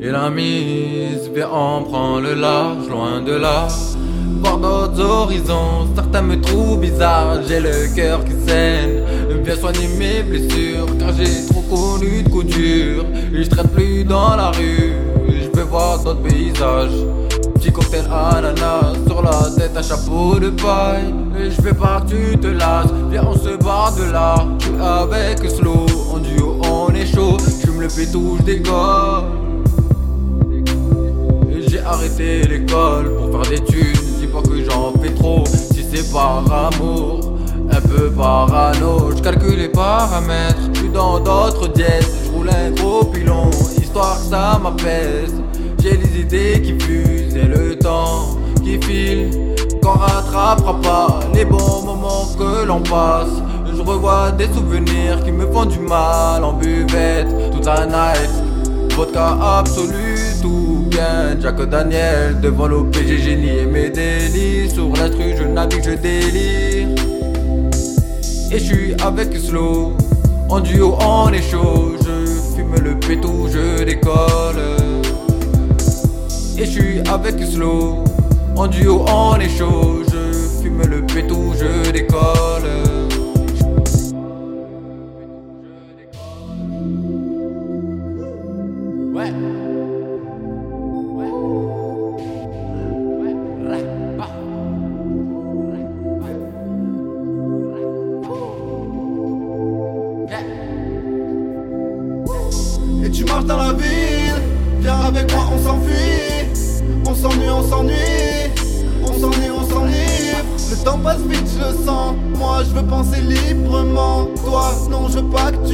Et la mise, viens on prend le large, loin de là. Voir d'autres horizons, certains me trouvent bizarre, j'ai le cœur qui saigne. Viens soigner mes blessures, car j'ai trop connu de coups durs. Et je traite plus dans la rue, je veux voir d'autres paysages. Petit cocktail ananas, sur la tête un chapeau de paille. Et je vais pas tu te lasses, viens on se barre de là. Je suis avec Slow, en duo on est chaud. Je me le fais tout, je décolle. L'école pour faire des thunes. Dis pas que j'en fais trop. Si c'est par amour, un peu parano. Je calcule les paramètres. Suis dans d'autres diètes. Je roule un gros pilon, histoire que ça m'apaise. J'ai les idées qui fusent et le temps qui file. Qu'on rattrapera pas les bons moments que l'on passe. Je revois des souvenirs qui me font du mal en buvette toute la night. Vodka absolu, tout bien. Jack Daniel devant l'OPG, j'ai nié mes délits. Sur l'instru, je navigue, je délire. Et je suis avec Slow. En duo, on est chaud. Je fume le pétou, je décolle. Et je suis avec Slow. En duo, on est chaud. Je fume le pétou, je décolle. Ouais. Marches dans la ville, viens avec moi, on s'enfuit. On s'ennuie, on s'ennuie. On s'ennuie, on s'enivre. Le temps passe vite, je le sens. Moi, je veux penser librement. Toi, non, je veux pas que